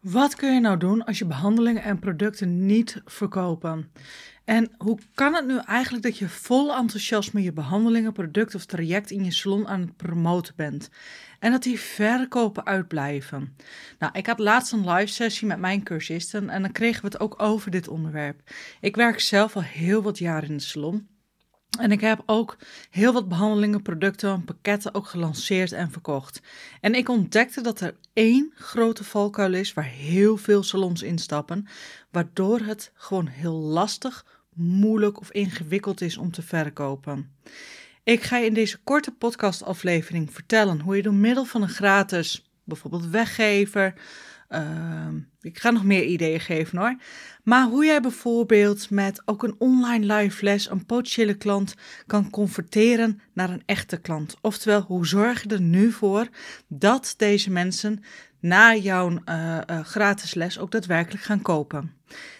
Wat kun je nou doen als je behandelingen en producten niet verkopen? En hoe kan het nu eigenlijk dat je vol enthousiasme je behandelingen, product of traject in je salon aan het promoten bent? En dat die verkopen uitblijven. Nou, ik had laatst een live sessie met mijn cursisten en dan kregen we het ook over dit onderwerp. Ik werk zelf al heel wat jaar in de salon. En ik heb ook heel wat behandelingen, producten en pakketten ook gelanceerd en verkocht. En ik ontdekte dat er één grote valkuil is waar heel veel salons instappen, waardoor het gewoon heel lastig, moeilijk of ingewikkeld is om te verkopen. Ik ga je in deze korte podcastaflevering vertellen hoe je door middel van een gratis, bijvoorbeeld weggever, uh, ik ga nog meer ideeën geven hoor. Maar hoe jij bijvoorbeeld met ook een online live les een potentiële klant kan converteren naar een echte klant. Oftewel, hoe zorg je er nu voor dat deze mensen na jouw uh, uh, gratis les ook daadwerkelijk gaan kopen?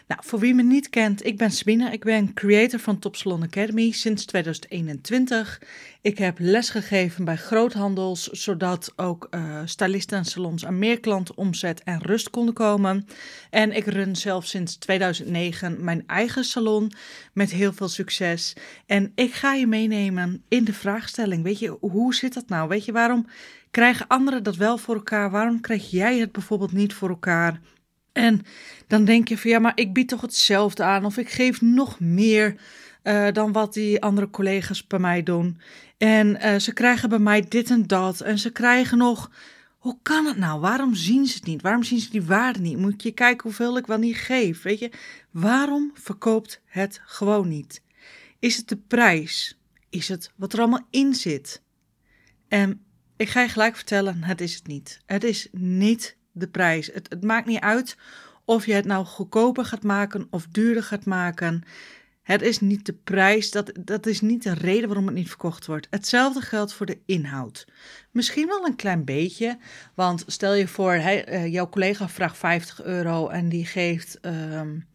Nou, voor wie me niet kent, ik ben Sabine. Ik ben creator van Top Salon Academy sinds 2021. Ik heb lesgegeven bij groothandels, zodat ook uh, stylisten en salons aan meer klanten omzet en rust konden komen. En ik run zelf sinds 2009 mijn eigen salon met heel veel succes. En ik ga je meenemen in de vraagstelling. Weet je, hoe zit dat nou? Weet je, waarom krijgen anderen dat wel voor elkaar? Waarom krijg jij het bijvoorbeeld niet voor elkaar? En dan denk je van ja, maar ik bied toch hetzelfde aan of ik geef nog meer uh, dan wat die andere collega's bij mij doen. En uh, ze krijgen bij mij dit en dat en ze krijgen nog. Hoe kan het nou? Waarom zien ze het niet? Waarom zien ze die waarde niet? Moet je kijken hoeveel ik wel niet geef? Weet je, waarom verkoopt het gewoon niet? Is het de prijs? Is het wat er allemaal in zit? En ik ga je gelijk vertellen, het is het niet. Het is niet de prijs. Het, het maakt niet uit of je het nou goedkoper gaat maken of duurder gaat maken. Het is niet de prijs, dat, dat is niet de reden waarom het niet verkocht wordt. Hetzelfde geldt voor de inhoud. Misschien wel een klein beetje, want stel je voor, hij, uh, jouw collega vraagt 50 euro en die geeft um,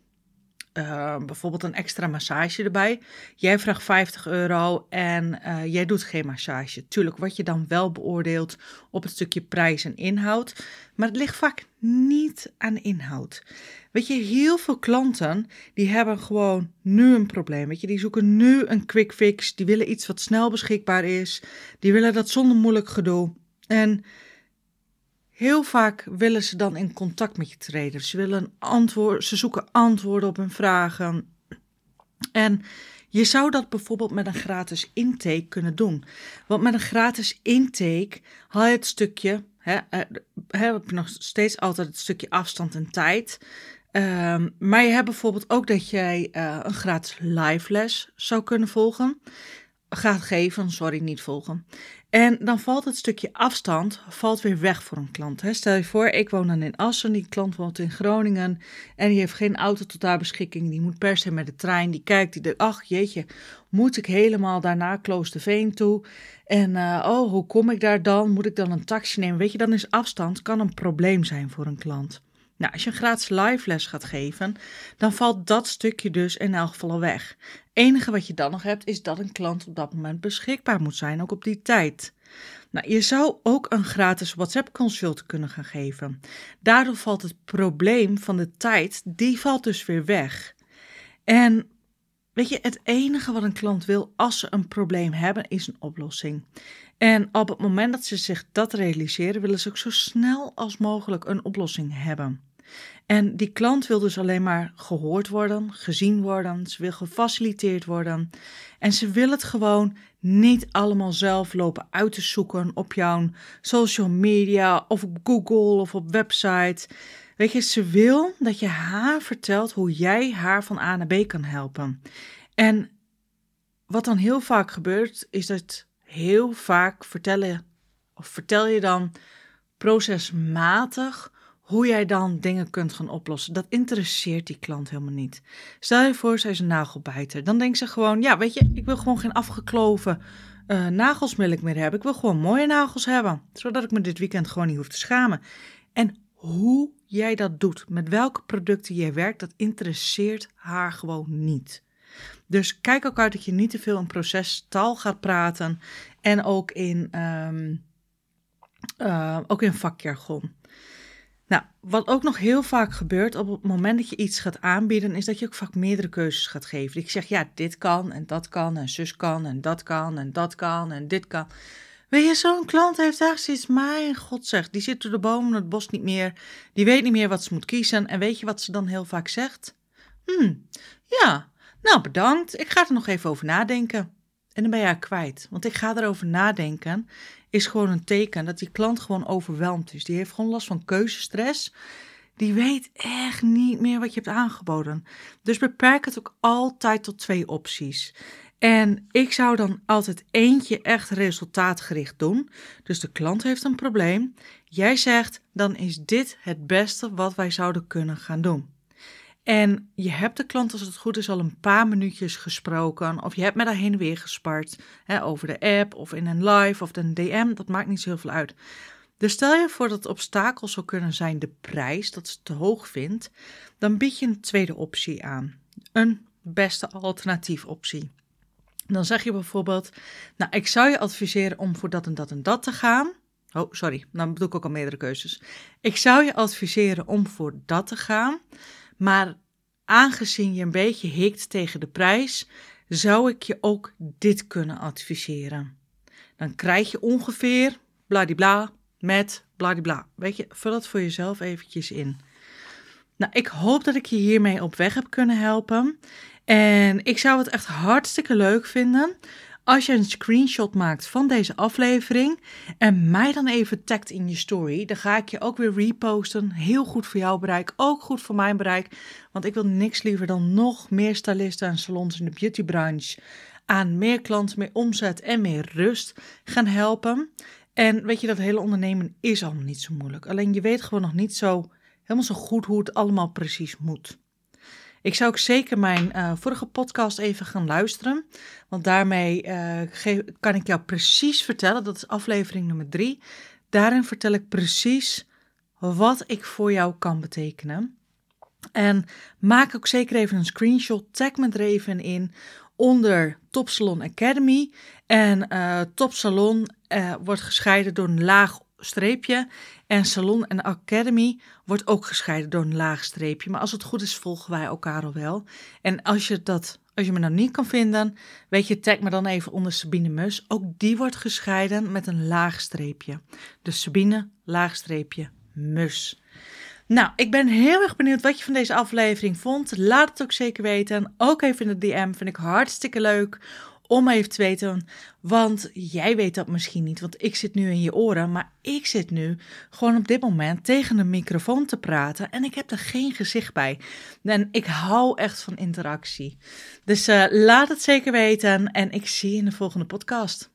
uh, bijvoorbeeld een extra massage erbij. Jij vraagt 50 euro en uh, jij doet geen massage. Tuurlijk wat je dan wel beoordeeld op het stukje prijs en inhoud, maar het ligt vaak niet aan inhoud. Weet je, heel veel klanten die hebben gewoon nu een probleem. Weet je, die zoeken nu een quick fix. Die willen iets wat snel beschikbaar is. Die willen dat zonder moeilijk gedoe. En heel vaak willen ze dan in contact met je treden. Ze willen antwoord, ze zoeken antwoorden op hun vragen. En je zou dat bijvoorbeeld met een gratis intake kunnen doen. Want met een gratis intake haal je het stukje, hè, heb je nog steeds altijd het stukje afstand en tijd. Um, maar je hebt bijvoorbeeld ook dat jij uh, een gratis live les zou kunnen volgen. Gaat geven, sorry, niet volgen. En dan valt het stukje afstand valt weer weg voor een klant. Hè. Stel je voor, ik woon dan in Assen, die klant woont in Groningen en die heeft geen auto tot haar beschikking. Die moet per se met de trein. Die kijkt, die denkt, ach jeetje, moet ik helemaal daarna Kloosterveen toe? En uh, oh, hoe kom ik daar dan? Moet ik dan een taxi nemen? Weet je, dan is afstand kan een probleem zijn voor een klant. Nou, als je een gratis live les gaat geven, dan valt dat stukje dus in elk geval al weg. Het enige wat je dan nog hebt, is dat een klant op dat moment beschikbaar moet zijn, ook op die tijd. Nou, je zou ook een gratis WhatsApp-consult kunnen gaan geven. Daardoor valt het probleem van de tijd, die valt dus weer weg. En weet je, het enige wat een klant wil als ze een probleem hebben, is een oplossing. En op het moment dat ze zich dat realiseren, willen ze ook zo snel als mogelijk een oplossing hebben. En die klant wil dus alleen maar gehoord worden, gezien worden, ze wil gefaciliteerd worden. En ze wil het gewoon niet allemaal zelf lopen uit te zoeken op jouw social media of op Google of op website. Weet je, ze wil dat je haar vertelt hoe jij haar van A naar B kan helpen. En wat dan heel vaak gebeurt, is dat heel vaak vertellen, of vertel je dan procesmatig hoe jij dan dingen kunt gaan oplossen. Dat interesseert die klant helemaal niet. Stel je voor, zij is een nagelbijter. Dan denkt ze gewoon, ja, weet je, ik wil gewoon geen afgekloven uh, meer hebben. Ik wil gewoon mooie nagels hebben, zodat ik me dit weekend gewoon niet hoef te schamen. En hoe jij dat doet, met welke producten jij werkt, dat interesseert haar gewoon niet. Dus kijk ook uit dat je niet te veel in procestaal gaat praten en ook in, um, ook in vakjargon. Nou, wat ook nog heel vaak gebeurt op het moment dat je iets gaat aanbieden, is dat je ook vaak meerdere keuzes gaat geven. Ik zeg, ja, dit kan en dat kan en zus kan en dat kan en dat kan en dit kan. Weet je, zo'n klant heeft daar zoiets, mijn god zegt, die zit door de bomen het bos niet meer, die weet niet meer wat ze moet kiezen. En weet je wat ze dan heel vaak zegt? Hmm, ja, nou bedankt, ik ga er nog even over nadenken. En dan ben je haar kwijt. Want ik ga erover nadenken, is gewoon een teken dat die klant gewoon overweldigd is. Die heeft gewoon last van keuzestress. Die weet echt niet meer wat je hebt aangeboden. Dus beperk het ook altijd tot twee opties. En ik zou dan altijd eentje echt resultaatgericht doen. Dus de klant heeft een probleem. Jij zegt, dan is dit het beste wat wij zouden kunnen gaan doen. En je hebt de klant, als het goed is, al een paar minuutjes gesproken. Of je hebt met haar heen en weer gespart. Hè, over de app of in een live of een DM. Dat maakt niet zo heel veel uit. Dus stel je voor dat het obstakel zou kunnen zijn de prijs, dat ze te hoog vindt. Dan bied je een tweede optie aan. Een beste alternatief optie. Dan zeg je bijvoorbeeld, nou, ik zou je adviseren om voor dat en dat en dat te gaan. Oh, sorry, dan bedoel ik ook al meerdere keuzes. Ik zou je adviseren om voor dat te gaan, maar aangezien je een beetje hikt tegen de prijs, zou ik je ook dit kunnen adviseren. Dan krijg je ongeveer bladibla met bladibla. Weet je, vul het voor jezelf eventjes in. Nou, ik hoop dat ik je hiermee op weg heb kunnen helpen. En ik zou het echt hartstikke leuk vinden als je een screenshot maakt van deze aflevering en mij dan even tagt in je story. Dan ga ik je ook weer reposten. Heel goed voor jouw bereik, ook goed voor mijn bereik. Want ik wil niks liever dan nog meer stylisten en salons in de beautybranche aan meer klanten, meer omzet en meer rust gaan helpen. En weet je, dat hele ondernemen is allemaal niet zo moeilijk. Alleen je weet gewoon nog niet zo helemaal zo goed hoe het allemaal precies moet. Ik zou ook zeker mijn uh, vorige podcast even gaan luisteren. Want daarmee uh, kan ik jou precies vertellen. Dat is aflevering nummer drie. Daarin vertel ik precies wat ik voor jou kan betekenen. En maak ook zeker even een screenshot. Tag me er even in onder Top Salon Academy. En uh, Top Salon wordt gescheiden door een laag streepje. En Salon en Academy wordt ook gescheiden door een laag streepje. Maar als het goed is, volgen wij elkaar al wel. En als je, dat, als je me nou niet kan vinden, weet je, tag me dan even onder Sabine Mus. Ook die wordt gescheiden met een laag streepje. Dus Sabine, laag streepje, Mus. Nou, ik ben heel erg benieuwd wat je van deze aflevering vond. Laat het ook zeker weten. Ook even in de DM vind ik hartstikke leuk om even te weten. Want jij weet dat misschien niet, want ik zit nu in je oren, maar ik zit nu gewoon op dit moment tegen een microfoon te praten en ik heb er geen gezicht bij. En ik hou echt van interactie. Dus uh, laat het zeker weten en ik zie je in de volgende podcast.